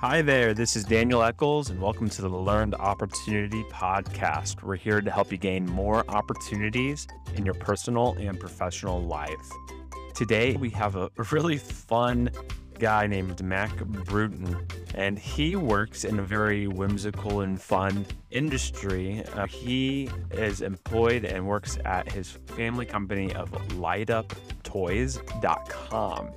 Hi there, this is Daniel Eccles, and welcome to the Learned Opportunity Podcast. We're here to help you gain more opportunities in your personal and professional life. Today, we have a really fun guy named Mac Bruton, and he works in a very whimsical and fun industry. Uh, he is employed and works at his family company of light-up-toys.com.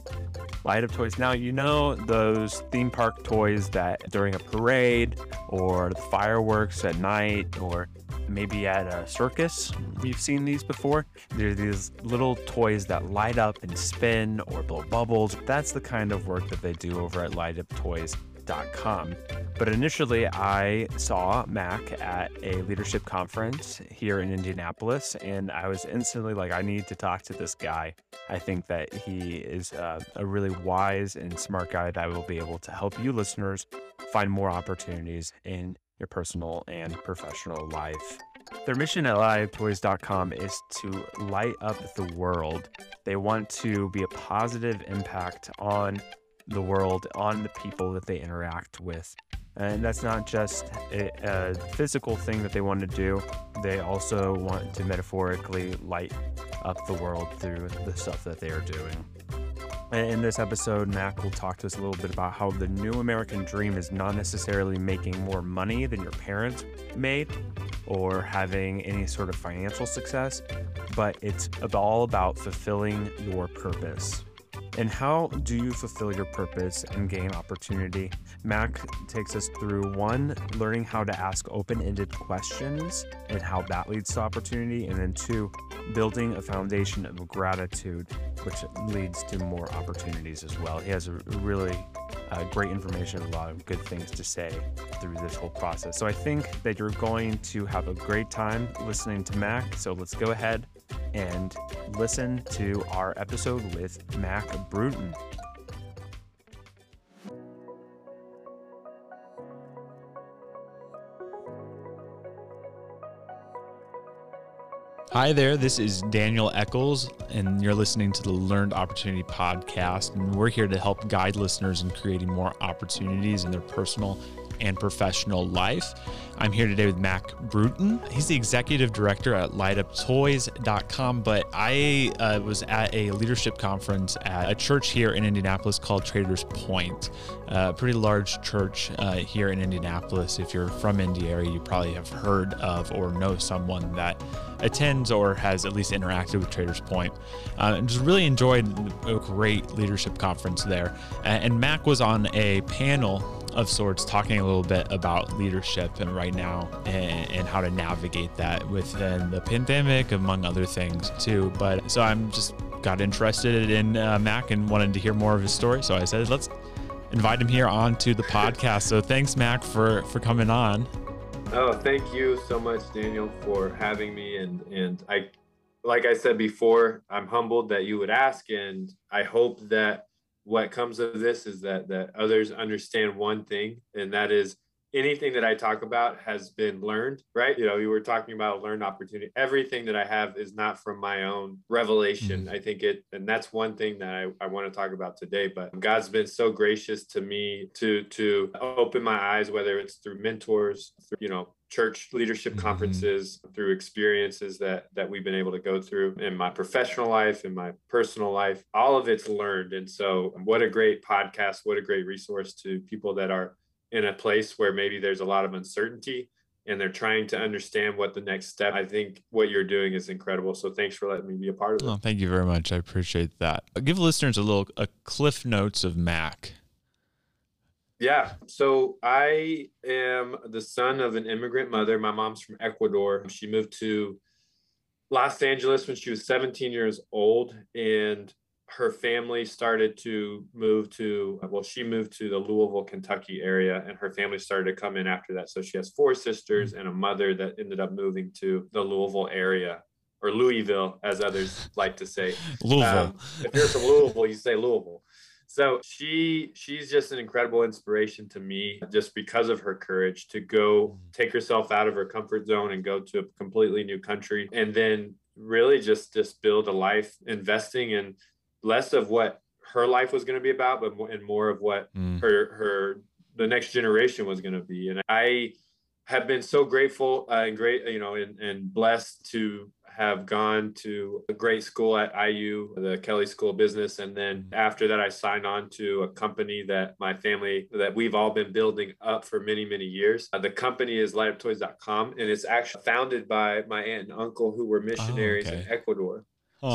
Light Up Toys. Now, you know those theme park toys that during a parade or the fireworks at night or maybe at a circus. You've seen these before. They're these little toys that light up and spin or blow bubbles. That's the kind of work that they do over at lightuptoys.com. But initially, I saw Mac at a leadership conference here in Indianapolis, and I was instantly like, I need to talk to this guy. I think that he is uh, a really wise and smart guy that will be able to help you listeners find more opportunities in your personal and professional life. Their mission at livetoys.com is to light up the world. They want to be a positive impact on the world, on the people that they interact with. And that's not just a, a physical thing that they want to do, they also want to metaphorically light up the world through the stuff that they are doing. In this episode, Mac will talk to us a little bit about how the new American dream is not necessarily making more money than your parents made or having any sort of financial success, but it's all about fulfilling your purpose. And how do you fulfill your purpose and gain opportunity? Mac takes us through one, learning how to ask open ended questions and how that leads to opportunity. And then two, building a foundation of gratitude, which leads to more opportunities as well. He has a really uh, great information, a lot of good things to say through this whole process. So I think that you're going to have a great time listening to Mac. So let's go ahead and listen to our episode with Mac Bruton. Hi there, this is Daniel Eccles, and you're listening to the Learned Opportunity Podcast. And we're here to help guide listeners in creating more opportunities in their personal and professional life. I'm here today with Mac Bruton. He's the executive director at lightuptoys.com, but I uh, was at a leadership conference at a church here in Indianapolis called Traders Point, a pretty large church uh, here in Indianapolis. If you're from Indy area, you probably have heard of or know someone that attends or has at least interacted with Traders Point. Uh, and just really enjoyed a great leadership conference there. And Mac was on a panel of sorts talking a little bit about leadership and right now and, and, how to navigate that within the pandemic among other things too but so i'm just got interested in uh, mac and wanted to hear more of his story so i said let's invite him here onto the podcast so thanks mac for for coming on oh thank you so much daniel for having me. And and i like i said before i'm humbled that you would ask. And i hope that what comes of this is that that others understand one thing and that is anything that I talk about has been learned, right? You know, you were talking about a learned opportunity. Everything that I have is not from my own revelation. Mm-hmm. I think it, and that's one thing that I, I want to talk about today. But God's been so gracious to me to to open my eyes, whether it's through mentors, through, you know, church leadership mm-hmm. conferences through experiences that that we've been able to go through in my professional life in my personal life all of it's learned and so what a great podcast what a great resource to people that are in a place where maybe there's a lot of uncertainty and they're trying to understand what the next step i think what you're doing is incredible so thanks for letting me be a part of it oh, thank you very much i appreciate that I'll give listeners a little a cliff notes of mac yeah. So I am the son of an immigrant mother. My mom's from Ecuador. She moved to Los Angeles when she was 17 years old. And her family started to move to, well, she moved to the Louisville, Kentucky area, and her family started to come in after that. So she has four sisters and a mother that ended up moving to the Louisville area or Louisville, as others like to say. Louisville. Um, if you're from Louisville, you say Louisville. So she she's just an incredible inspiration to me just because of her courage to go mm-hmm. take herself out of her comfort zone and go to a completely new country and then really just just build a life investing in less of what her life was going to be about but more, and more of what mm. her her the next generation was going to be. And I have been so grateful uh, and great, you know, and, and blessed to have gone to a great school at IU, the Kelley School of Business. And then mm-hmm. after that, I signed on to a company that my family, that we've all been building up for many, many years. Uh, the company is lightuptoys.com and it's actually founded by my aunt and uncle who were missionaries oh, okay. in Ecuador.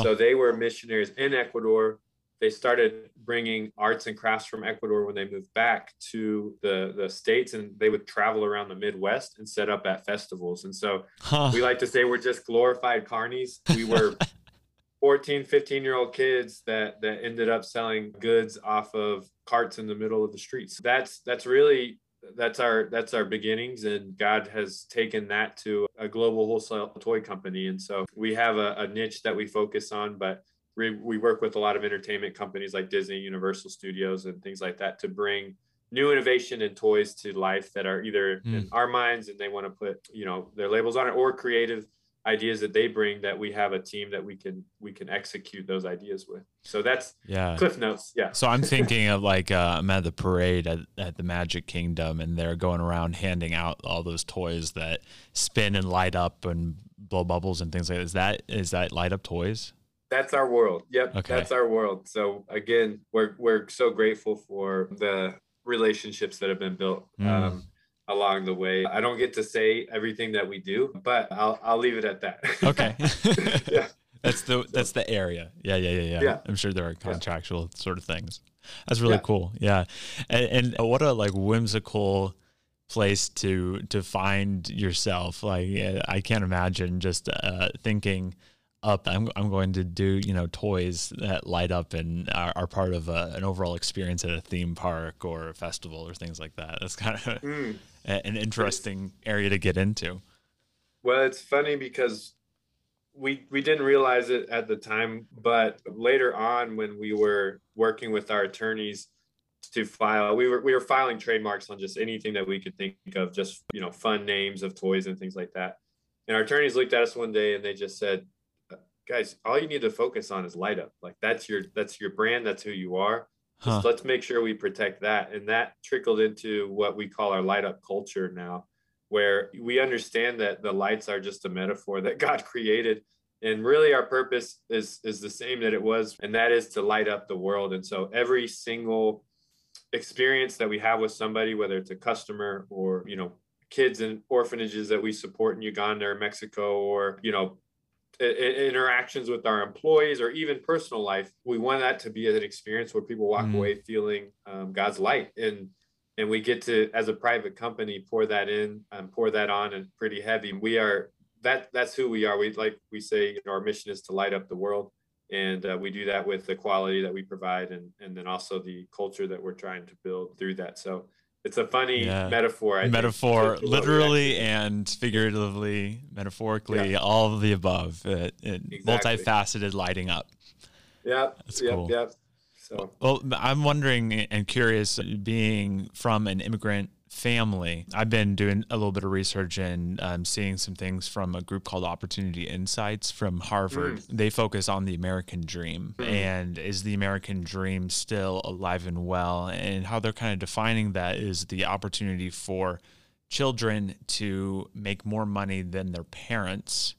So they were missionaries in Ecuador they started bringing arts and crafts from Ecuador when they moved back to the, the States and they would travel around the Midwest and set up at festivals. And so huh. we like to say we're just glorified carnies. We were 14, 15 year old kids that, that ended up selling goods off of carts in the middle of the streets. That's, that's really, that's our, that's our beginnings. And God has taken that to a global wholesale toy company. And so we have a, a niche that we focus on, but we, we work with a lot of entertainment companies like Disney, Universal Studios, and things like that to bring new innovation and toys to life that are either mm. in our minds and they want to put you know their labels on it or creative ideas that they bring that we have a team that we can we can execute those ideas with so that's yeah cliff notes yeah so i'm thinking of like uh, i'm at the parade at, at the magic kingdom and they're going around handing out all those toys that spin and light up and blow bubbles and things like that is that is that light up toys that's our world. Yep, okay. that's our world. So again, we're we're so grateful for the relationships that have been built mm. um, along the way. I don't get to say everything that we do, but I'll I'll leave it at that. Okay. yeah. That's the that's the area. Yeah, yeah, yeah, yeah. yeah. I'm sure there are contractual yeah. sort of things. That's really yeah. cool. Yeah, and, and what a like whimsical place to to find yourself. Like I can't imagine just uh, thinking up. I'm, I'm going to do, you know, toys that light up and are, are part of a, an overall experience at a theme park or a festival or things like that. That's kind of mm. An interesting area to get into. Well, it's funny because we we didn't realize it at the time, but later on when we were working with our attorneys to file, we were we were filing trademarks on just anything that we could think of, just you know, fun names of toys and things like that. And our attorneys looked at us one day and they just said, guys, all you need to focus on is light up. Like that's your that's your brand, that's who you are. Huh. let's make sure we protect that. And that trickled into what we call our light up culture now, where we understand that the lights are just a metaphor that God created. And really our purpose is is the same that it was, and that is to light up the world. And so every single experience that we have with somebody, whether it's a customer or, you know, kids in orphanages that we support in Uganda or Mexico, or, you know, interactions with our employees or even personal life we want that to be an experience where people walk mm. away feeling um, god's light. And and we get to as a private company pour that in and pour that on and pretty heavy. We are that that's who we are. We like we say you know, our mission is to light up the world. And uh, we do that with the quality that we provide and and then also the culture that we're trying to build through that. So it's a funny yeah. metaphor. I metaphor, think, literally and figuratively, metaphorically, yeah. all of the above. It, it exactly. multifaceted lighting up. Yeah, that's yep, cool. Yep. So, well, I'm wondering and curious, being from an immigrant family. I've been doing a little bit of research and um, seeing some things from a group called Opportunity Insights from Harvard. Mm. They focus on the American dream mm. and is the American dream still alive and well? And how they're kind of defining that is the opportunity for children to make more money than their parents.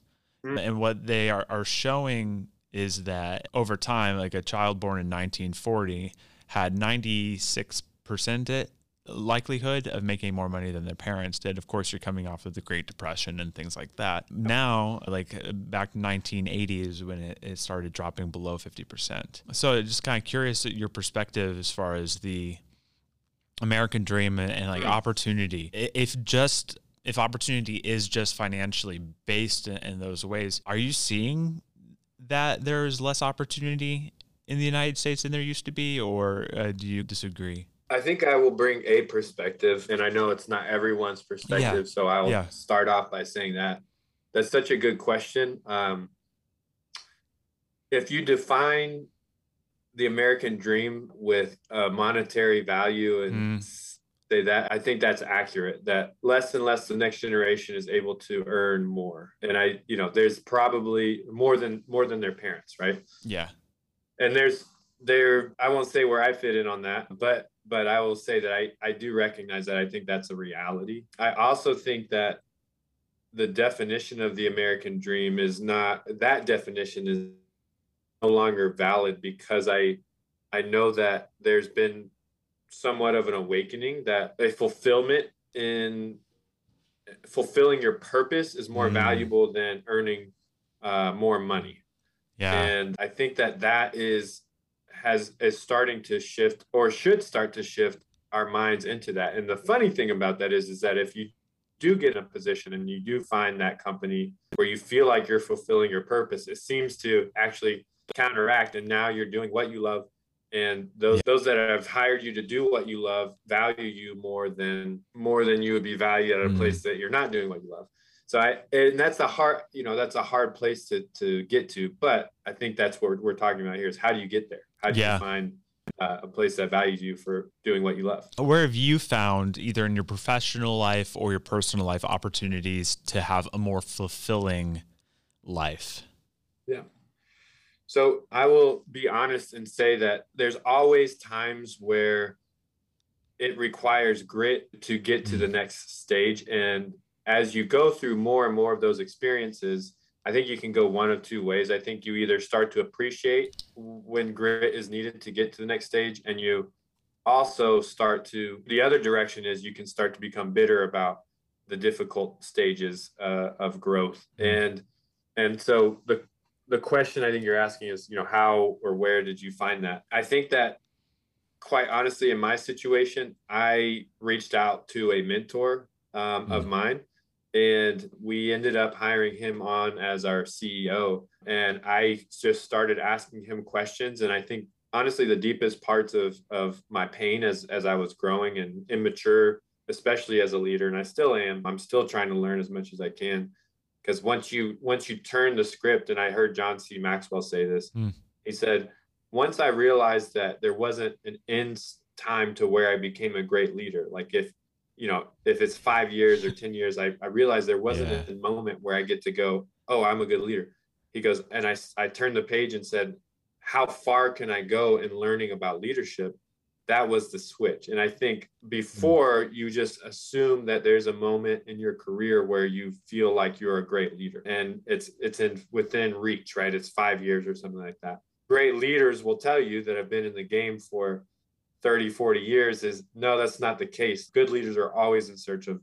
Mm. And what they are, are showing is that over time, like a child born in 1940 had 96% it likelihood of making more money than their parents did. Of course, you're coming off of the Great Depression and things like that. Now, like back 1980s when it, it started dropping below 50%. So just kind of curious your perspective as far as the American dream and, and like opportunity. If just if opportunity is just financially based in, in those ways, are you seeing that there's less opportunity in the United States than there used to be, or uh, do you disagree? I think I will bring a perspective, and I know it's not everyone's perspective, yeah. so I'll yeah. start off by saying that. That's such a good question. Um, if you define the American dream with a monetary value and mm. say that, I think that's accurate. That less and less the next generation is able to earn more, and I, you know, there's probably more than more than their parents, right? Yeah. And there's there I won't say where I fit in on that, but but I will say that I, I do recognize that I think that's a reality. I also think that the definition of the American dream is not that definition is no longer valid because I I know that there's been somewhat of an awakening that a fulfillment in fulfilling your purpose is more mm. valuable than earning uh, more money. Yeah. And I think that that is has is starting to shift or should start to shift our minds into that. And the funny thing about that is is that if you do get in a position and you do find that company where you feel like you're fulfilling your purpose, it seems to actually counteract and now you're doing what you love and those yeah. those that have hired you to do what you love value you more than more than you would be valued at a mm. place that you're not doing what you love so i and that's a hard you know that's a hard place to to get to but i think that's what we're talking about here is how do you get there how do yeah. you find uh, a place that values you for doing what you love where have you found either in your professional life or your personal life opportunities to have a more fulfilling life yeah so I will be honest and say that there's always times where it requires grit to get to the mm. next stage. And as you go through more and more of those experiences, I think you can go one of two ways. I think you either start to appreciate when grit is needed to get to the next stage, and you also start to, the other direction is you can start to become bitter about the difficult stages uh, of growth. Mm. And and so the the question I think you're asking is, you know, how or where did you find that? I think that quite honestly, in my situation, I reached out to a mentor um, mm-hmm. of mine and we ended up hiring him on as our CEO. And I just started asking him questions. And I think honestly, the deepest parts of, of my pain as, as I was growing and immature, especially as a leader, and I still am, I'm still trying to learn as much as I can because once you once you turn the script and i heard john c maxwell say this mm. he said once i realized that there wasn't an end time to where i became a great leader like if you know if it's five years or ten years i, I realized there wasn't yeah. a moment where i get to go oh i'm a good leader he goes and i i turned the page and said how far can i go in learning about leadership that was the switch. And I think before mm-hmm. you just assume that there's a moment in your career where you feel like you're a great leader and it's it's in within reach, right? It's 5 years or something like that. Great leaders will tell you that have been in the game for 30, 40 years is no, that's not the case. Good leaders are always in search of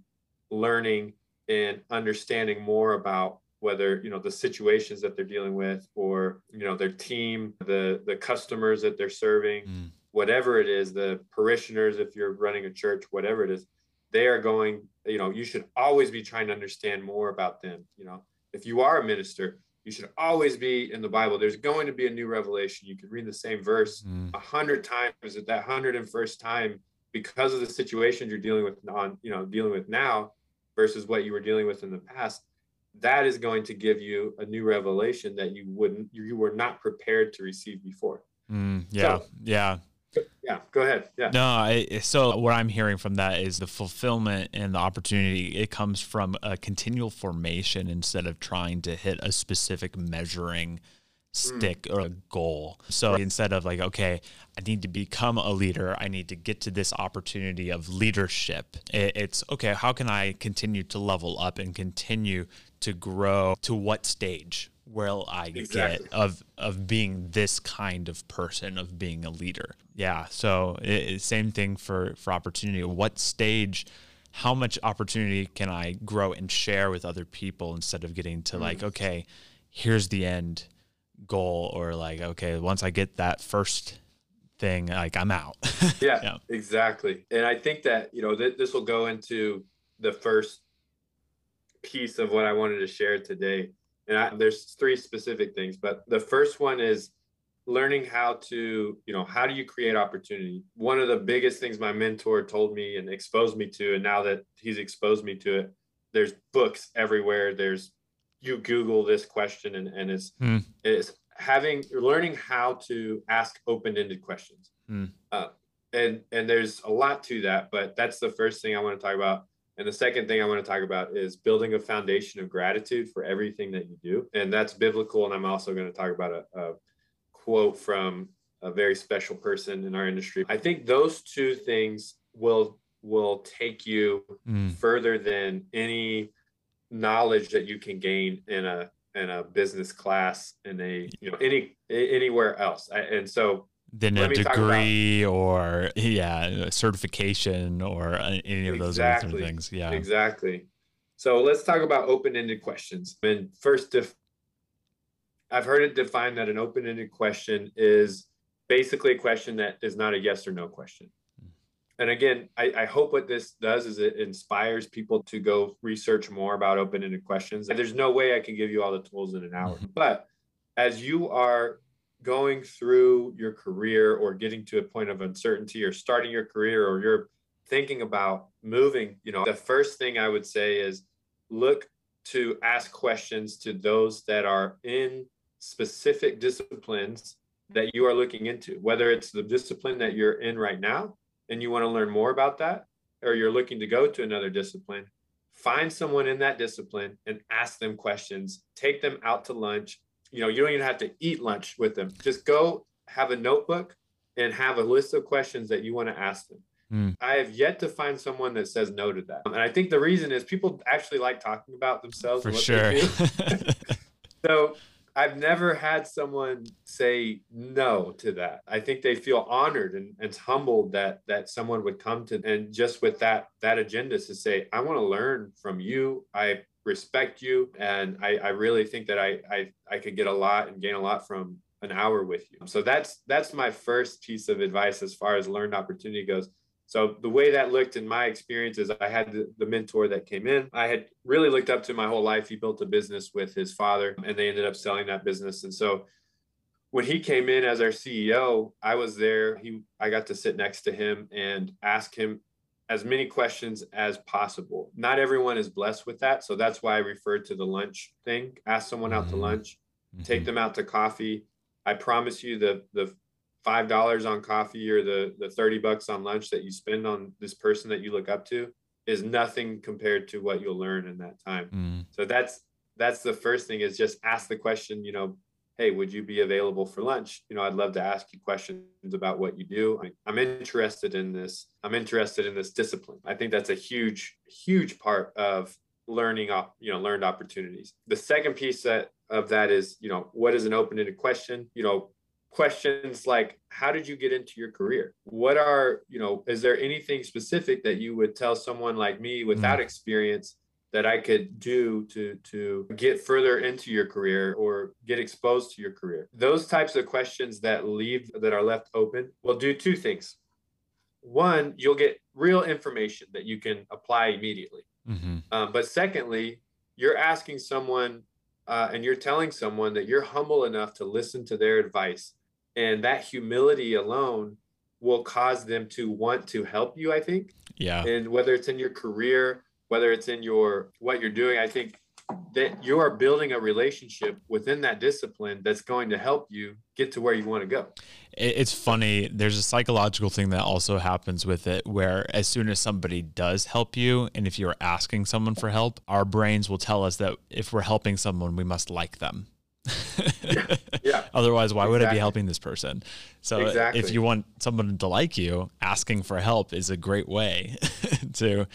learning and understanding more about whether you know the situations that they're dealing with or you know their team the the customers that they're serving mm whatever it is, the parishioners, if you're running a church, whatever it is, they are going, you know, you should always be trying to understand more about them. You know, if you are a minister, you should always be in the Bible. There's going to be a new revelation. You can read the same verse mm. a mm. hundred times at that hundred and first time because of the situations you're dealing with on, you know, dealing with now versus what you were dealing with in the past. That is going to give you a new revelation that you wouldn't, you were not prepared to receive before. Mm, yeah, so, yeah yeah go ahead yeah no I, so what i'm hearing from that is the fulfillment and the opportunity it comes from a continual formation instead of trying to hit a specific measuring stick mm. or a goal so right. instead of like okay i need to become a leader i need to get to this opportunity of leadership it, it's okay how can i continue to level up and continue to grow to what stage will I exactly. get of of being this kind of person, of being a leader? Yeah. So it, same thing for for opportunity. What stage? How much opportunity can I grow and share with other people instead of getting to mm. like, okay, here's the end goal, or like, okay, once I get that first thing, like I'm out. yeah, yeah, exactly. And I think that you know th- this will go into the first piece of what I wanted to share today and I, there's three specific things but the first one is learning how to you know how do you create opportunity one of the biggest things my mentor told me and exposed me to and now that he's exposed me to it there's books everywhere there's you google this question and, and it's mm. it's having learning how to ask open-ended questions mm. uh, and and there's a lot to that but that's the first thing i want to talk about and the second thing I want to talk about is building a foundation of gratitude for everything that you do. And that's biblical. And I'm also going to talk about a, a quote from a very special person in our industry. I think those two things will will take you Mm. further than any knowledge that you can gain in a in a business class in a you know any anywhere else. I, and so Then a Let about- degree or yeah, a certification or uh, any of those other sort of things. Yeah. Exactly. So let's talk about open-ended questions. And first, def- I've heard it defined that an open-ended question is basically a question that is not a yes or no question. And again, I, I hope what this does is it inspires people to go research more about open-ended questions. There's no way I can give you all the tools in an hour, Mhm. but as you are going through your career or getting to a point of uncertainty or starting your career or you're thinking about moving, you know, the first thing I would say is look to ask questions to those that are in specific disciplines that you are looking into, whether it's the discipline that you're in right now and you want to learn more about that, or you're looking to go to another discipline. Find someone in that discipline and ask them questions. Take them out to lunch. You know, you don't even have to eat lunch with them. Just go have a notebook and have a list of questions that you want to ask them. Hmm. I have yet to find someone that says no to that. And I think the reason is people actually like talking about themselves. For and what sure. So I've never had someone say no to that. I think they feel honored and, and humbled that that someone would come to and just with that that agenda to say, I want to learn from you. I respect you. And I, I really think that I, I I could get a lot and gain a lot from an hour with you. So that's that's my first piece of advice as far as learned opportunity goes. So the way that looked in my experience is I had the, the mentor that came in. I had really looked up to my whole life. He built a business with his father and they ended up selling that business. And so when he came in as our CEO, I was there. He I got to sit next to him and ask him as many questions as possible. Not everyone is blessed with that. So that's why I referred to the lunch thing. Ask someone out to Mhm. lunch, take Mhm. them out to coffee. I promise you the the five dollars on coffee or the the 30 bucks on lunch that you spend on this person that you look up to is nothing compared to what you'll learn in that time. Mm. So that's that's the first thing is just ask the question, you know, hey, would you be available for lunch? You know, I'd love to ask you questions about what you do. I, I'm interested in this. I'm interested in this discipline. I think that's a huge, huge part of learning you know, learned opportunities. The second piece that of that is, you know, what is an open-ended question? You know, questions like how did you get into your career what are you know is there anything specific that you would tell someone like me without mm. experience that i could do to to get further into your career or get exposed to your career those types of questions that leave that are left open will do two things one you'll get real information that you can apply immediately Mhm. um, but secondly, you're asking someone uh, and you're telling someone that you're humble enough to listen to their advice. And that humility alone will cause them to want to help you, I think. Yeah. And whether it's in your career, whether it's in your what you're doing, I think that you are building a relationship within that discipline that's going to help you get to where you want to go. It's funny. There's a psychological thing that also happens with it where as soon as somebody does help you, and if you're asking someone for help, our brains will tell us that if we're helping someone, we must like them. Yeah. Otherwise, why would I be helping this person? So if you want someone to like you, asking for help is a great way to.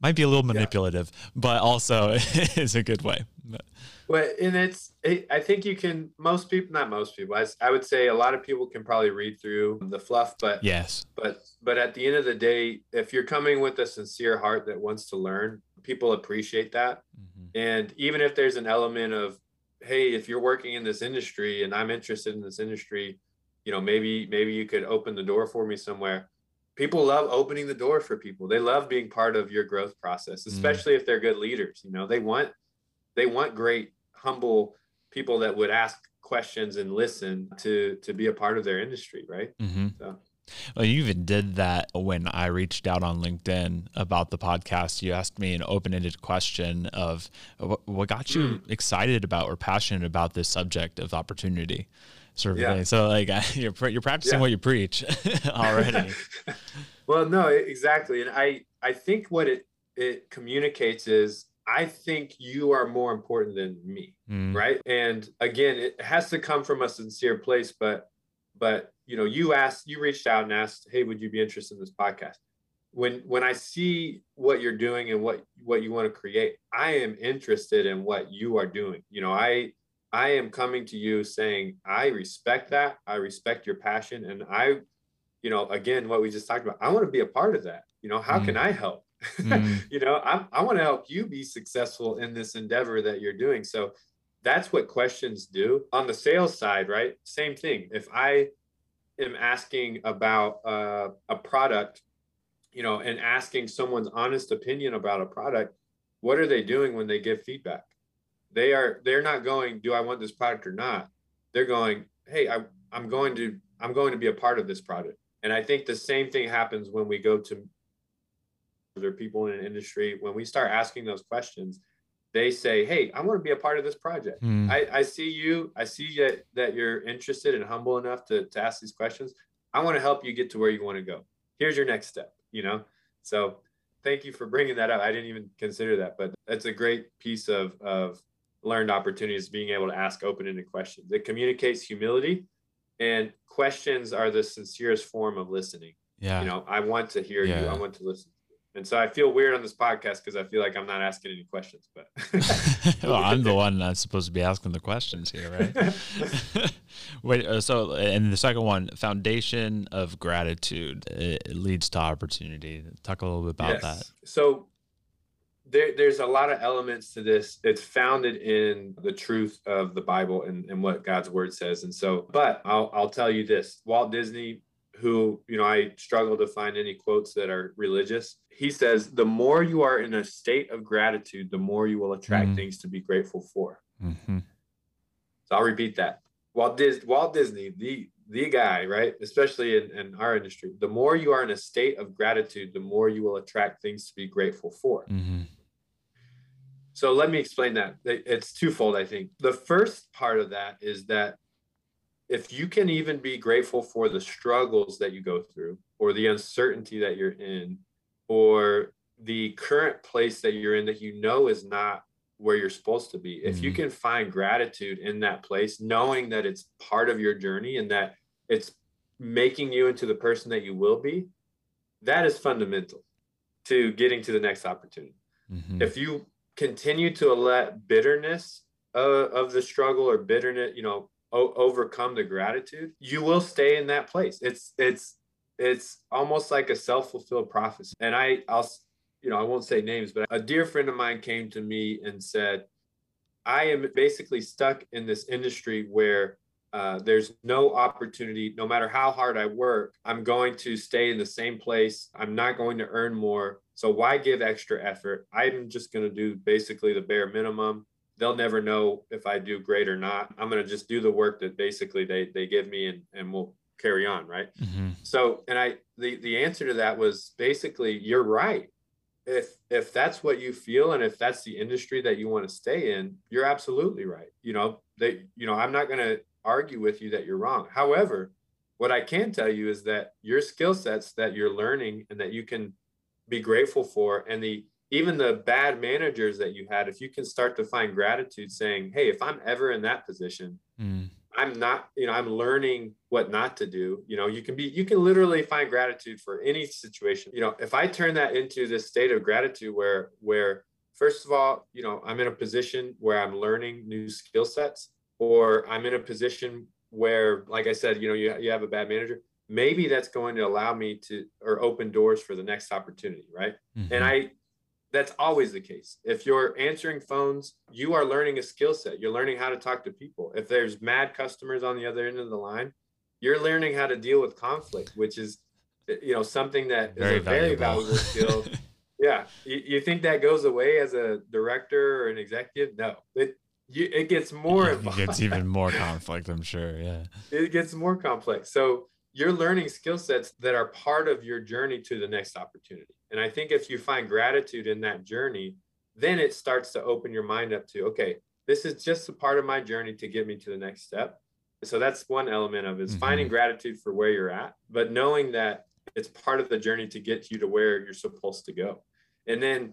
Might be a little manipulative, but also is a good way. But- Well, and it's, it, I think you can, most people, not most people, I would say a lot of people can probably read through the fluff, but, yes. but, but at the end of the day, if you're coming with a sincere heart that wants to learn, people appreciate that. Mhm. And even if there's an element of, hey, if you're working in this industry and I'm interested in this industry, you know, maybe, maybe you could open the door for me somewhere. People love opening the door for people. They love being part of your growth process, Mm. especially if they're good leaders. You know, they want, they want great, humble people that would ask questions and listen to to be a part of their industry, right? Mm-hmm. So Well, you even did that when I reached out on LinkedIn about the podcast. You asked me an open-ended question of what, what got you excited about or passionate about this subject of opportunity, of Yeah. So, like, you're you're practicing Yeah. what you preach already. well, no, exactly. And I I think what it it communicates is I think you are more important than me. Mm, right and again it has to come from a sincere place but but you know, you asked, you reached out and asked, "Hey, would you be interested in this podcast?" When when I see what you're doing and what what you want to create, I am interested in what you are doing. You know, I I am coming to you saying, I respect that. I respect your passion. And I, you know, again, what we just talked about, I want to be a part of that. You know, how mm. can I help? Mm. you know, I, I want to help you be successful in this endeavor that you're doing. So that's what questions do. On the sales side, right? Same thing. If I am asking about uh, a product, you know, and asking someone's honest opinion about a product, what are they doing when they give feedback? They are they're not going, do I want this product or not? They're going, hey, I, I'm going to I'm going to be a part of this product. And I think the same thing happens when we go to other people in an industry. When we start asking those questions, they say, Hey, I want to be a part of this project. Mm. I, I see you, I see that, that you're interested and humble enough to, to ask these questions. I want to help you get to where you want to go. Here's your next step, you know? So thank you for bringing that up. I didn't even consider that, but that's a great piece of, of learned opportunities being able to ask open-ended questions. It communicates humility and questions are the sincerest form of listening. Yeah. You know, I want to hear yeah. you. I want to listen. And so I feel weird on this podcast because I feel like I'm not asking any questions, but well, I'm the one that's supposed to be asking the questions here, right? Wait, uh, so and the second one, foundation of gratitude it leads to opportunity. Talk a little bit about yes. that. So there, there's a lot of elements to this. It's founded in the truth of the Bible and, and what God's word says. And so, but I'll, I'll tell you this Walt Disney, who, you know, I struggle to find any quotes that are religious. He says, the more you are in a state of gratitude, the more you will attract mm-hmm. things to be grateful for. Mm-hmm. So I'll repeat that. Walt, Dis- Walt Disney, the the guy, right? Especially in, in, our industry, the more you are in a state of gratitude, the more you will attract things to be grateful for. Mm-hmm. So let me explain that. It's twofold, I think. The first part of that is that if you can even be grateful for the struggles that you go through, or the uncertainty that you're in, or the current place that you're in that you know is not where you're supposed to be, if mm-hmm. you can find gratitude in that place, knowing that it's part of your journey and that it's making you into the person that you will be, that is fundamental to getting to the next opportunity. Mm-hmm. If you continue to let bitterness uh, of the struggle or bitterness, you know, o- overcome the gratitude, you will stay in that place. It's it's it's almost like a self-fulfilled prophecy. And I I'll you know, I won't say names, but a dear friend of mine came to me and said, I am basically stuck in this industry where uh, there's no opportunity. No matter how hard I work, I'm going to stay in the same place. I'm not going to earn more. So why give extra effort? I'm just going to do basically the bare minimum. They'll never know if I do great or not. I'm going to just do the work that basically they they give me and and we'll carry on, right? Mm-hmm. So, and I the the answer to that was basically you're right. If if that's what you feel and if that's the industry that you want to stay in, you're absolutely right. You know, they you know, I'm not going to argue with you that you're wrong. However, what I can tell you is that your skill sets that you're learning and that you can be grateful for and the even the bad managers that you had if you can start to find gratitude saying hey if i'm ever in that position mm. i'm not you know i'm learning what not to do you know you can be you can literally find gratitude for any situation you know if i turn that into this state of gratitude where where first of all you know i'm in a position where i'm learning new skill sets or i'm in a position where like i said you know you, you have a bad manager maybe that's going to allow me to or open doors for the next opportunity right? Mm-hmm. and i that's always the case. If you're answering phones you are learning a skill set. You're learning how to talk to people. If there's mad customers on the other end of the line you're learning how to deal with conflict which is you know something that very is a valuable. very valuable skill. Yeah. You, you think that goes away as a director or an executive? No. It you, it gets more it gets even more conflict i'm sure yeah it gets more complex so you're learning skill sets that are part of your journey to the next opportunity. And I think if you find gratitude in that journey, then it starts to open your mind up to, okay, this is just a part of my journey to get me to the next step. So that's one element of is mm-hmm. finding gratitude for where you're at, but knowing that it's part of the journey to get you to where you're supposed to go. And then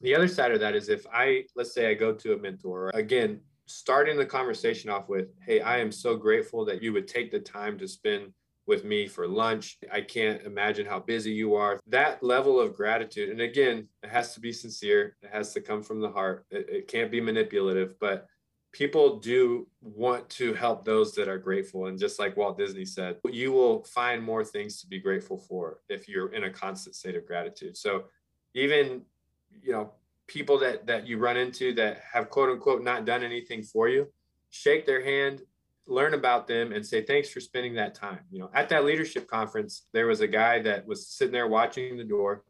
the other side of that is if I, let's say I go to a mentor, again, starting the conversation off with, Hey, I am so grateful that you would take the time to spend with me for lunch. I can't imagine how busy you are. That level of gratitude, and again, it has to be sincere, it has to come from the heart, it, it can't be manipulative, but people do want to help those that are grateful. And just like Walt Disney said, you will find more things to be grateful for if you're in a constant state of gratitude. So even, you know, people that that you run into that have quote unquote not done anything for you, shake their hand, learn about them and say thanks for spending that time. You know at that leadership conference there was a guy that was sitting there watching the door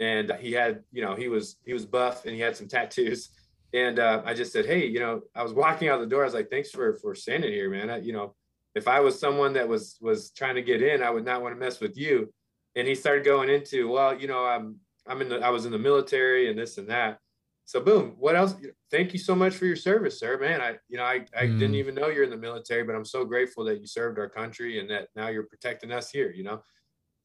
and he had you know he was he was buff and he had some tattoos. And uh, i just said hey you know i was walking out the door i was like thanks for for standing here man. I, you know if i was someone that was was trying to get in i would not want to mess with you. And he started going into well you know i'm i'm in the i was in the military and this and that. So boom what else? Thank you so much for your service sir. Man i you know i, I mm. didn't even know you're in the military but i'm so grateful that you served our country and that now you're protecting us here you know?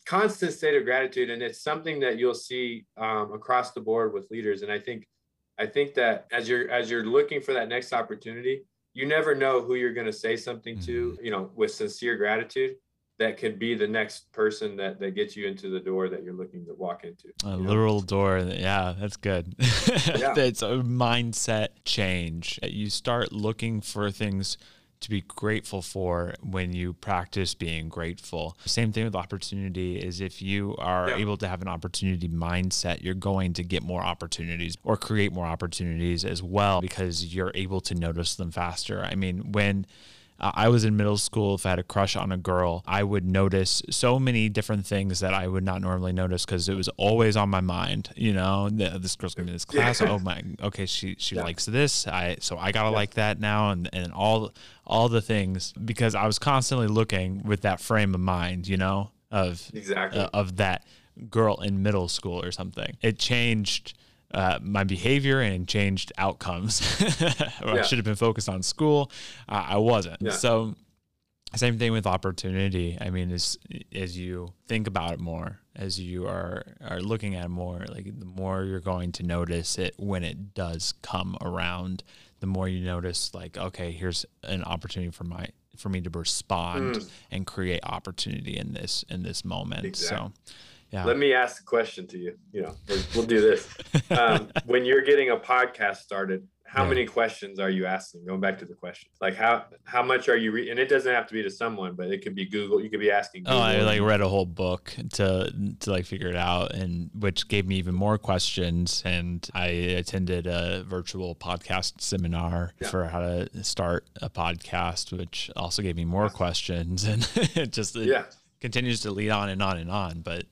Constant state of gratitude and it's something that you'll see um, across the board with leaders. And i think i think that as you're as you're looking for that next opportunity you never know who you're going to say something to you know with sincere gratitude that could be the next person that that gets you into the door that you're looking to walk into. A literal know? door. Yeah, that's good. Yeah. it's a mindset change. You start looking for things to be grateful for when you practice being grateful. Same thing with opportunity is if you are yeah. able to have an opportunity mindset, you're going to get more opportunities or create more opportunities as well because you're able to notice them faster. I mean, when uh, I was in middle school. If I had a crush on a girl, I would notice so many different things that I would not normally notice because it was always on my mind. You know, this girl's gonna be in this class. Oh my, okay, she she yeah. likes this. I so I gotta yeah. like that now, and and all all the things because I was constantly looking with that frame of mind. You know, of exactly uh, of that girl in middle school or something. It changed uh, my behavior and changed outcomes. yeah. I should have been focused on school. Uh, I wasn't. Yeah. So, same thing with opportunity. I mean, as as you think about it more, as you are are looking at it more, like the more you're going to notice it when it does come around. The more you notice, like, okay, here's an opportunity for my for me to respond mm. and create opportunity in this in this moment. Exactly. So yeah. Let me ask a question to you. You know, we'll, we'll do this. Um, when you're getting a podcast started, how yeah. many questions are you asking? Going back to the question, like how how much are you? Re- and it doesn't have to be to someone, but it could be Google. You could be asking. Google. Oh, I like read a whole book to to like figure it out, and which gave me even more questions. And I attended a virtual podcast seminar yeah. for how to start a podcast, which also gave me more questions, and it just it yeah continues to lead on and on and on. But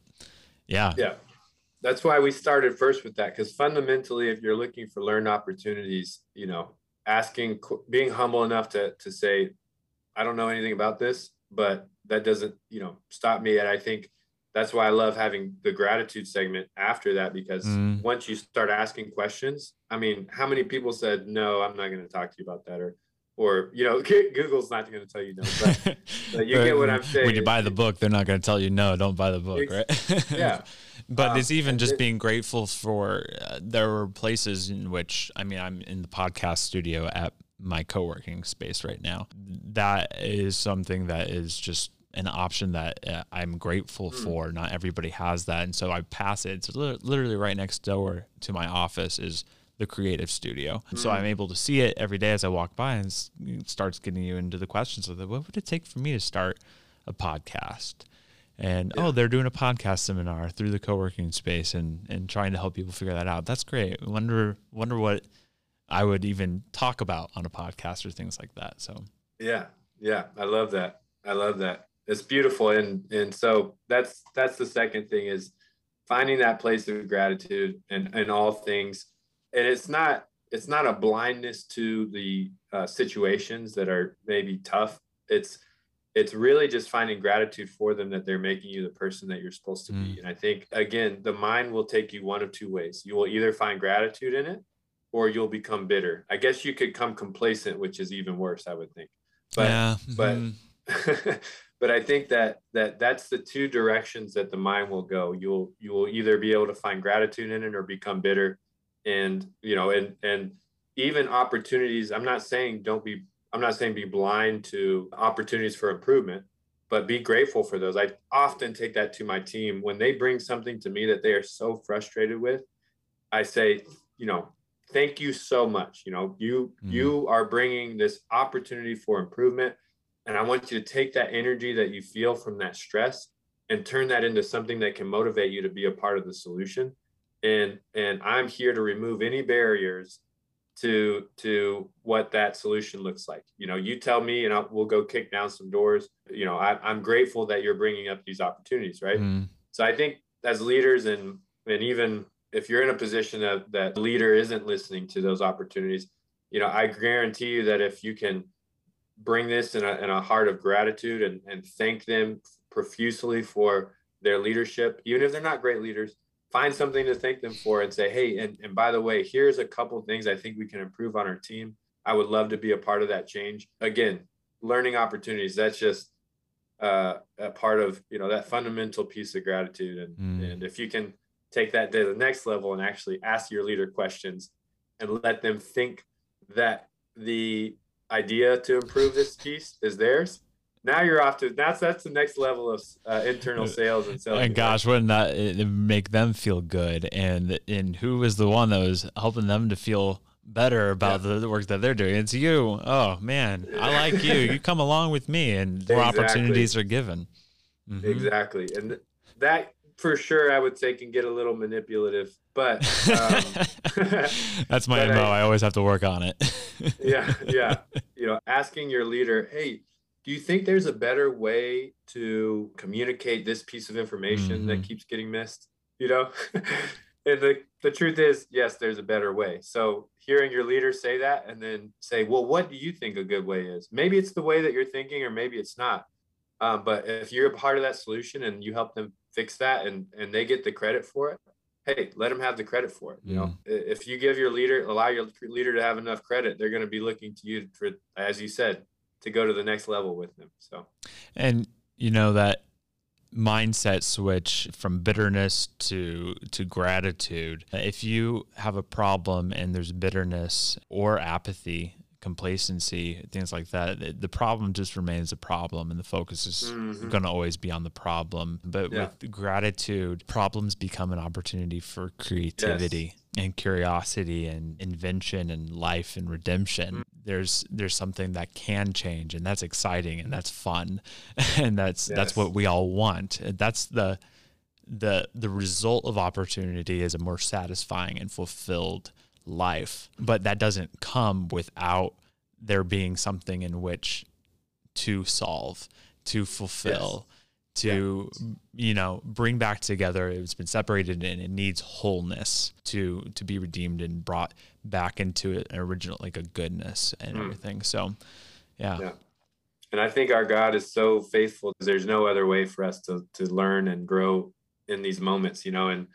yeah. Yeah. That's why we started first with that because fundamentally, if you're looking for learn opportunities, you know, asking, being humble enough to to say, I don't know anything about this, but that doesn't, you know, stop me. And I think that's why I love having the gratitude segment after that because mm. once you start asking questions, I mean, how many people said, no, I'm not going to talk to you about that or or you know google's not going to tell you no but, but you get what i'm saying when you buy the book they're not going to tell you no don't buy the book right yeah but um, it's even just it, being grateful for uh, there were places in which i mean i'm in the podcast studio at my co-working space right now that is something that is just an option that uh, I'm grateful mm. for. Not everybody has that, and so I pass it. It's literally right next door to my office is the creative studio. Mm. So I'm mm. able to see it every day as I walk by and it starts getting you into the questions of the, what would it take for me to start a podcast? And yeah. oh, they're doing a podcast seminar through the co-working space and and trying to help people figure that out. That's great. Wonder wonder what I would even talk about on a podcast or things like that. So yeah, yeah, I love that. I love that. It's beautiful, and and so that's that's the second thing is finding that place of gratitude and in all things and it's not it's not a blindness to the uh, situations that are maybe tough. It's it's really just finding gratitude for them that they're making you the person that you're supposed to be. Mm. And I think again, the mind will take you one of two ways. You will either find gratitude in it, or you'll become bitter. I guess you could come complacent, which is even worse. I would think. But yeah. but mm-hmm. but I think that that that's the two directions that the mind will go. You'll you will either be able to find gratitude in it or become bitter and you know and and even opportunities, I'm not saying don't be, I'm not saying be blind to opportunities for improvement, but be grateful for those. I often take that to my team when they bring something to me that they are so frustrated with. I say, you know, thank you so much. You know, you mm. you are bringing this opportunity for improvement, and I want you to take that energy that you feel from that stress and turn that into something that can motivate you to be a part of the solution. And and I'm here to remove any barriers to to what that solution looks like. You know, you tell me, and I'll, we'll go kick down some doors. You know, I, am grateful that you're bringing up these opportunities, right? Mm. So I think as leaders and and even if you're in a position that that leader isn't listening to those opportunities, you know, I guarantee you that if you can bring this in a, in a heart of gratitude and, and thank them profusely for their leadership, even if they're not great leaders, find something to thank them for and say, hey, and, and by the way, here's a couple things I think we can improve on our team. I would love to be a part of that change. Again, learning opportunities, that's just uh, a part of, you know, that fundamental piece of gratitude. And, mm. and if you can take that to the next level and actually ask your leader questions and let them think that the idea to improve this piece is theirs now you're off to that's that's the next level of uh, internal sales and sales. And gosh, wouldn't that make them feel good? And and who was the one that was helping them to feel better about yeah. the, work that they're doing? It's you. Oh man, I like you. You come along with me, and more exactly. opportunities are given. Mm-hmm. Exactly, and that for sure I would say can get a little manipulative, but um, that's my mo. I, I always have to work on it. yeah, yeah. You know, asking your leader, hey do you think there's a better way to communicate this piece of information mm-hmm. that keeps getting missed you know? And the, the truth is yes there's a better way. So hearing your leader say that and then say well what do you think a good way is? Maybe it's the way that you're thinking or maybe it's not. Um, but if you're a part of that solution and you help them fix that and and they get the credit for it hey let them have the credit for it you know? Mm. if you give your leader allow your leader to have enough credit they're going to be looking to you for as you said to go to the next level with them. So, and you know that mindset switch from bitterness to to gratitude. If you have a problem and there's bitterness or apathy, complacency, things like that, the problem just remains a problem and the focus is mm-hmm. going to always be on the problem. But yeah. with gratitude, problems become an opportunity for creativity. Yes and curiosity and invention and life and redemption mm-hmm. There's there's something that can change and that's exciting and that's fun and that's yes. that's what we all want. And that's the the the result of opportunity is a more satisfying and fulfilled life. But that doesn't come without there being something in which to solve to fulfill yes to yeah. you know bring back together it's been separated and it needs wholeness to to be redeemed and brought back into an original like a goodness and mm. everything so yeah. yeah and i think our god is so faithful there's no other way for us to to learn and grow in these moments you know and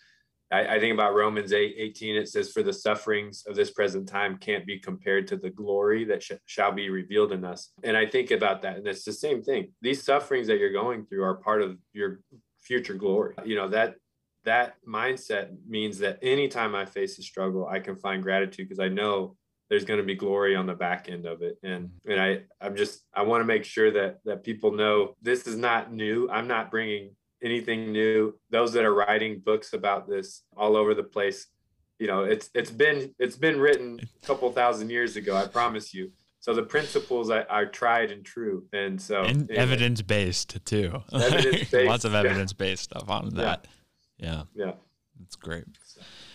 I, I, think about Romans 8 18, it says, For the sufferings of this present time can't be compared to the glory that sh- shall be revealed in us. And I think about that. And it's the same thing. These sufferings that you're going through are part of your future glory. You know, that that mindset means that anytime I face a struggle, I can find gratitude because I know there's going to be glory on the back end of it and and i i'm just i want to make sure that that people know this is not new i'm not bringing anything new. Those that are writing books about this all over the place, you know, it's it's been it's been written a couple thousand years ago. I promise you. So the principles are, are tried and true, and so and anyway. evidence based too. Evidence based, lots of evidence based stuff on that. Yeah, yeah, that's great.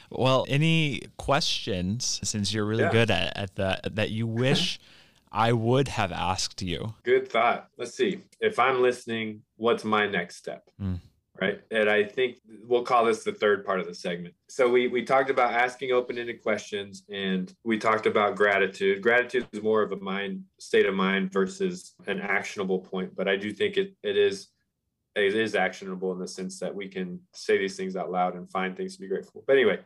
Well, any questions since you're really yeah. good at, at that that you wish I would have asked you? Good thought. Let's see. If I'm listening, what's my next step? Mm. Right. And I think we'll call this the third part of the segment. So we we talked about asking open-ended questions and we talked about gratitude. Gratitude is more of a mind state of mind versus an actionable point, but I do think it it is it is actionable in the sense that we can say these things out loud and find things to be grateful. But anyway,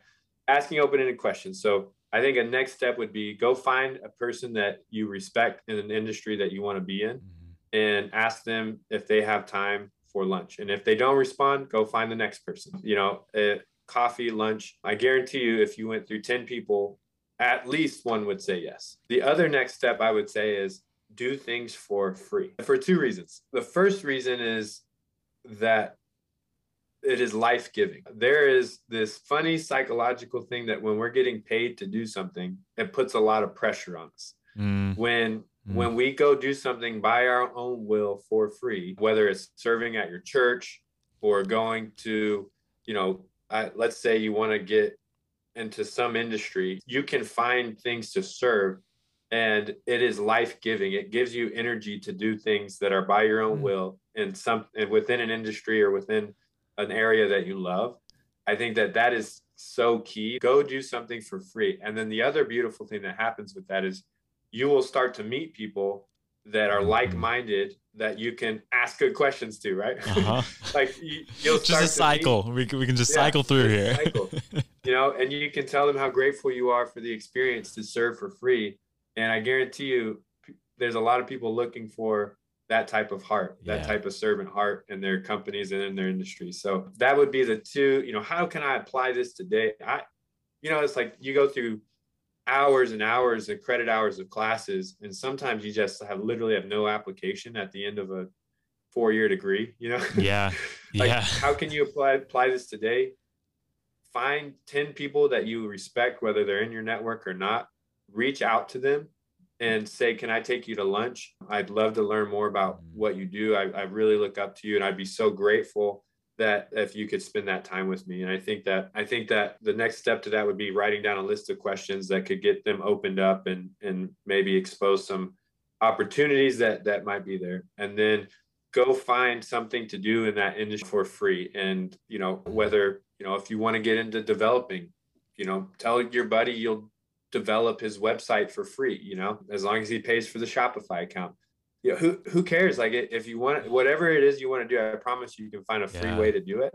asking open-ended questions. So I think a next step would be go find a person that you respect in an industry that you want to be in mm-hmm. and ask them if they have time for lunch. And if they don't respond, go find the next person. You know, uh, coffee, lunch. I guarantee you, if you went through 10 people at least one would say yes. The other next step I would say is do things for free for two reasons. The first reason is that it is life giving. There is this funny psychological thing that when we're getting paid to do something, it puts a lot of pressure on us. Mm. When mm. when we go do something by our own will for free, whether it's serving at your church or going to, you know, I, let's say you want to get into some industry, you can find things to serve and it is life-giving. It gives you energy to do things that are by your own mm. will and some and within an industry or within an area that you love. I think that that is so key. Go do something for free. And then the other beautiful thing that happens with that is you will start to meet people that are mm-hmm. like-minded that you can ask good questions to, right? Uh-huh. like you, will just a cycle. Meet, we can, we can just yeah, cycle through here. Cycle, you know, and you can tell them how grateful you are for the experience to serve for free. And I guarantee you, there's a lot of people looking for that type of heart, yeah. that type of servant heart in their companies and in their industry. So that would be the two, you know, how can I apply this today? I, you know, it's like you go through hours and hours and credit hours of classes, and sometimes you just have literally have no application at the end of a four year degree, you know? Yeah. like, yeah. How can you apply apply this today? Find 10 people that you respect, whether they're in your network or not, reach out to them and say, Can I take you to lunch? I'd love to learn more about mm. what you do. I, I really look up to you and I'd be so grateful that if you could spend that time with me and i think that i think that the next step to that would be writing down a list of questions that could get them opened up and and maybe expose some opportunities that that might be there and then go find something to do in that industry for free and you know whether you know if you want to get into developing you know tell your buddy you'll develop his website for free you know as long as he pays for the shopify account you know, who who cares? Like if you want whatever it is you want to do, I promise you, you can find a free yeah. way to do it.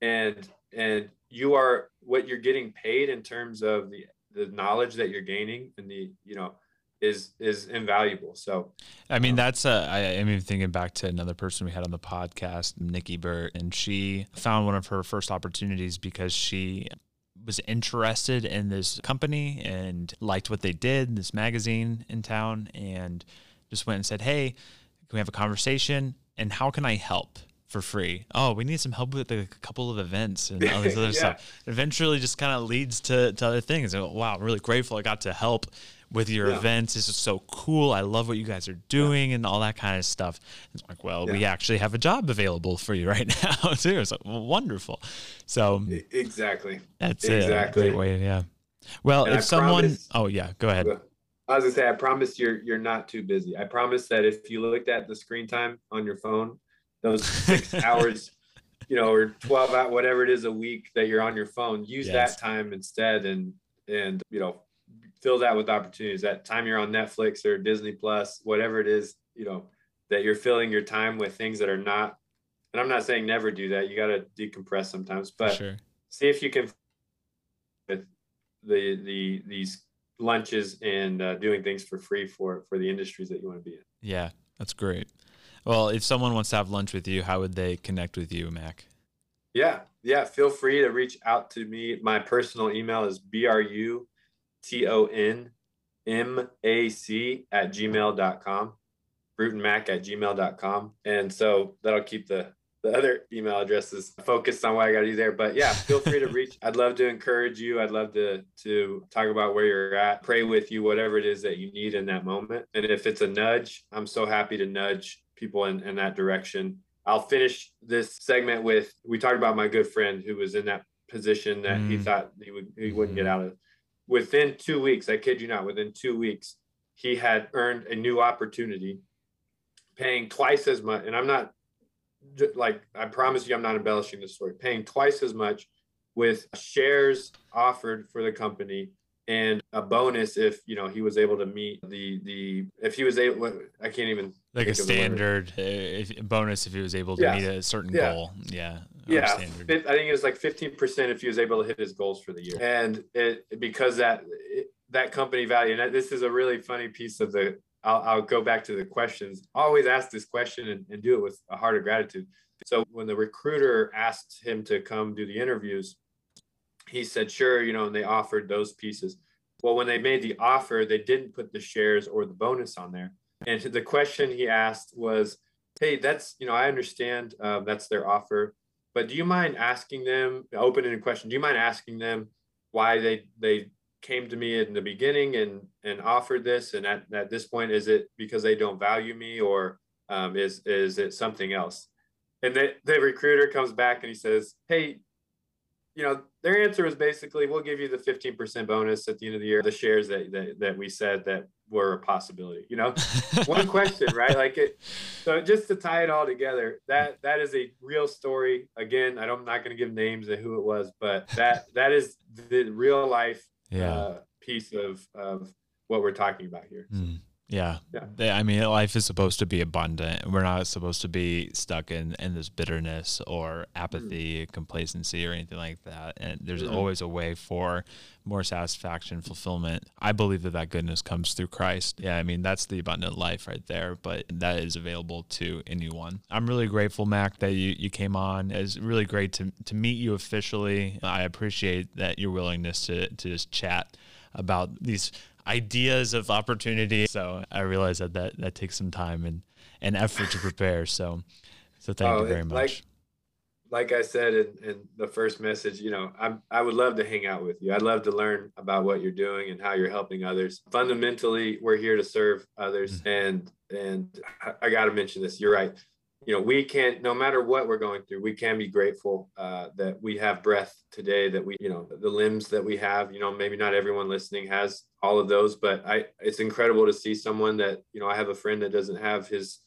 And and you are what you're getting paid in terms of the the knowledge that you're gaining and the you know is is invaluable. So, I mean, um, that's a, I am even thinking back to another person we had on the podcast, Nikki Burt, and she found one of her first opportunities because she was interested in this company and liked what they did, this magazine in town, and just went and said, Hey, can we have a conversation? And how can I help for free? Oh, we need some help with a couple of events and all this other yeah. stuff. eventually just kind of leads to, to other things. And, wow, I'm really grateful I got to help with your yeah. events. This is so cool. I love what you guys are doing yeah. and all that kind of stuff. It's like, well, we actually have a job available for you right now too. It's like, well, wonderful. So exactly. That's exactly. it. Way. Yeah. Well, and if I someone, promise, oh yeah, go ahead. I was gonna say, I promise you're you're not too busy. I promise that if you looked at the screen time on your phone, those six hours, you know, or twelve out whatever it is a week that you're on your phone, use yes. that time instead, and and you know, fill that with opportunities. That time you're on Netflix or Disney Plus, whatever it is, you know, that you're filling your time with things that are not. And I'm not saying never do that. You got to decompress sometimes, but sure. see if you can the the these lunches and uh, doing things for free for for the industries that you want to be in. Yeah, that's great. Well, if someone wants to have lunch with you, how would they connect with you, Mac? Yeah, yeah. Feel free to reach out to me. My personal email is bru t o n m a c at gmail.com, brutonmac at gmail.com. And so that'll keep the the other email addresses focused on what I got to do there. But yeah, feel free to reach. I'd love to encourage you. I'd love to to talk about where you're at, pray with you, whatever it is that you need in that moment. And if it's a nudge, I'm so happy to nudge people in, in that direction. I'll finish this segment with we talked about my good friend who was in that position that mm. he thought he would he wouldn't get mm. out of. Within two weeks, I kid you not, within two weeks, he had earned a new opportunity paying twice as much. And I'm not like I promise you, I'm not embellishing the story. Paying twice as much with shares offered for the company and a bonus if you know he was able to meet the the if he was able I can't even like a standard uh, if, bonus if he was able to yeah. meet a certain yeah. goal. Yeah. Yeah, I think it was like 15% if he was able to hit his goals for the year. And it because that it, that company value and this is a really funny piece of the I'll, I'll go back to the questions. Always ask this question and, and do it with a heart of gratitude. So when the recruiter asked him to come do the interviews, he said, sure, you know, and they offered those pieces. well, when they made the offer, they didn't put the shares or the bonus on there. And the question he asked was, "Hey, that's you know I understand um, that's their offer, but do you mind asking them open-ended question? Do you mind asking them why they they came to me in the beginning and and offered this and at, at this point is it because they don't value me or um, is is it something else and the, the recruiter comes back and he says hey you know their answer is basically we'll give you the 15% bonus at the end of the year the shares that that, that we said that were a possibility you know one question right like it so just to tie it all together that that is a real story again I don't, i'm not going to give names of who it was but that that is the real life yeah. uh, piece of of what we're talking about here. Mm. Yeah. yeah. I mean, life is supposed to be abundant. We're not supposed to be stuck in, in this bitterness or apathy, mm. complacency, or anything like that. And there's mm. always a way for more satisfaction, fulfillment. I believe that that goodness comes through Christ. Yeah. I mean, that's the abundant life right there, but that is available to anyone. I'm really grateful, Mac, that you, you came on. It's really great to, to meet you officially. I appreciate that your willingness to, to just chat about these ideas of opportunity. So I realize that that, that takes some time and, and effort to prepare. So, so thank oh, you very much. Like, like I said in, in the first message, you know, I'm, I would love to hang out with you. I'd love to learn about what you're doing and how you're helping others. Fundamentally, we're here to serve others. Mm-hmm. And, and I got to mention this. You're right you know we can't no matter what we're going through we can be grateful uh, that we have breath today that we you know the limbs that we have you know maybe not everyone listening has all of those but i it's incredible to see someone that you know i have a friend that doesn't have his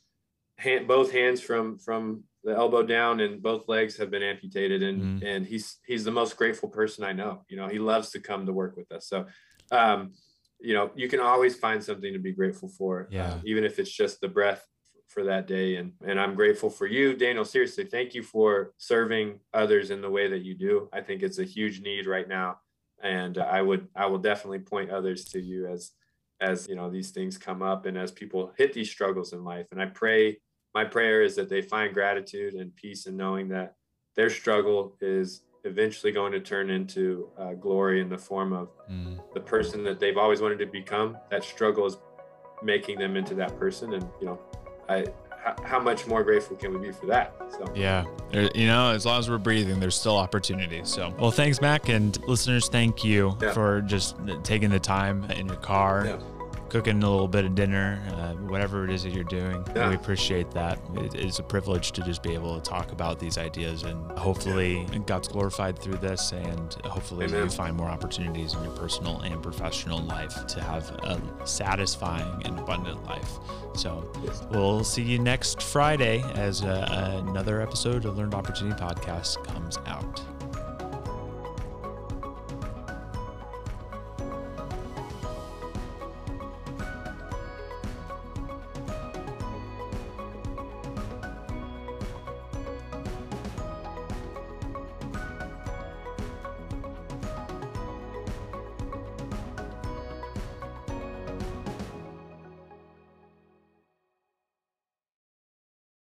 hand both hands from from the elbow down and both legs have been amputated and mm-hmm. and he's he's the most grateful person i know you know he loves to come to work with us. So um you know you can always find something to be grateful for yeah. uh, even if it's just the breath for that day. And, and I'm grateful for you, Daniel. Seriously, thank you for serving others in the way that you do. I think it's a huge need right now. And I would, I will definitely point others to you as, as, you know, these things come up and as people hit these struggles in life. And I pray, my prayer is that they find gratitude and peace in knowing that their struggle is eventually going to turn into uh, glory in the form of mm. the person that they've always wanted to become. That struggle is making them into that person. And, you know, I how much more grateful can we be for that? So yeah, you know, as long as we're breathing, there's still opportunity. So well, thanks, Mac, and listeners, thank you yeah. for just uh, taking the time in your car. Yeah cooking a little bit of dinner, uh, whatever it is that you're doing. Yeah. We appreciate that. It is a privilege to just be able to talk about these ideas, and hopefully, yeah. God's glorified through this, and hopefully, Amen. you find more opportunities in your personal and professional life to have a satisfying and abundant life. So, yes. we'll see you next Friday as uh, another episode of Learned Opportunity Podcast comes out.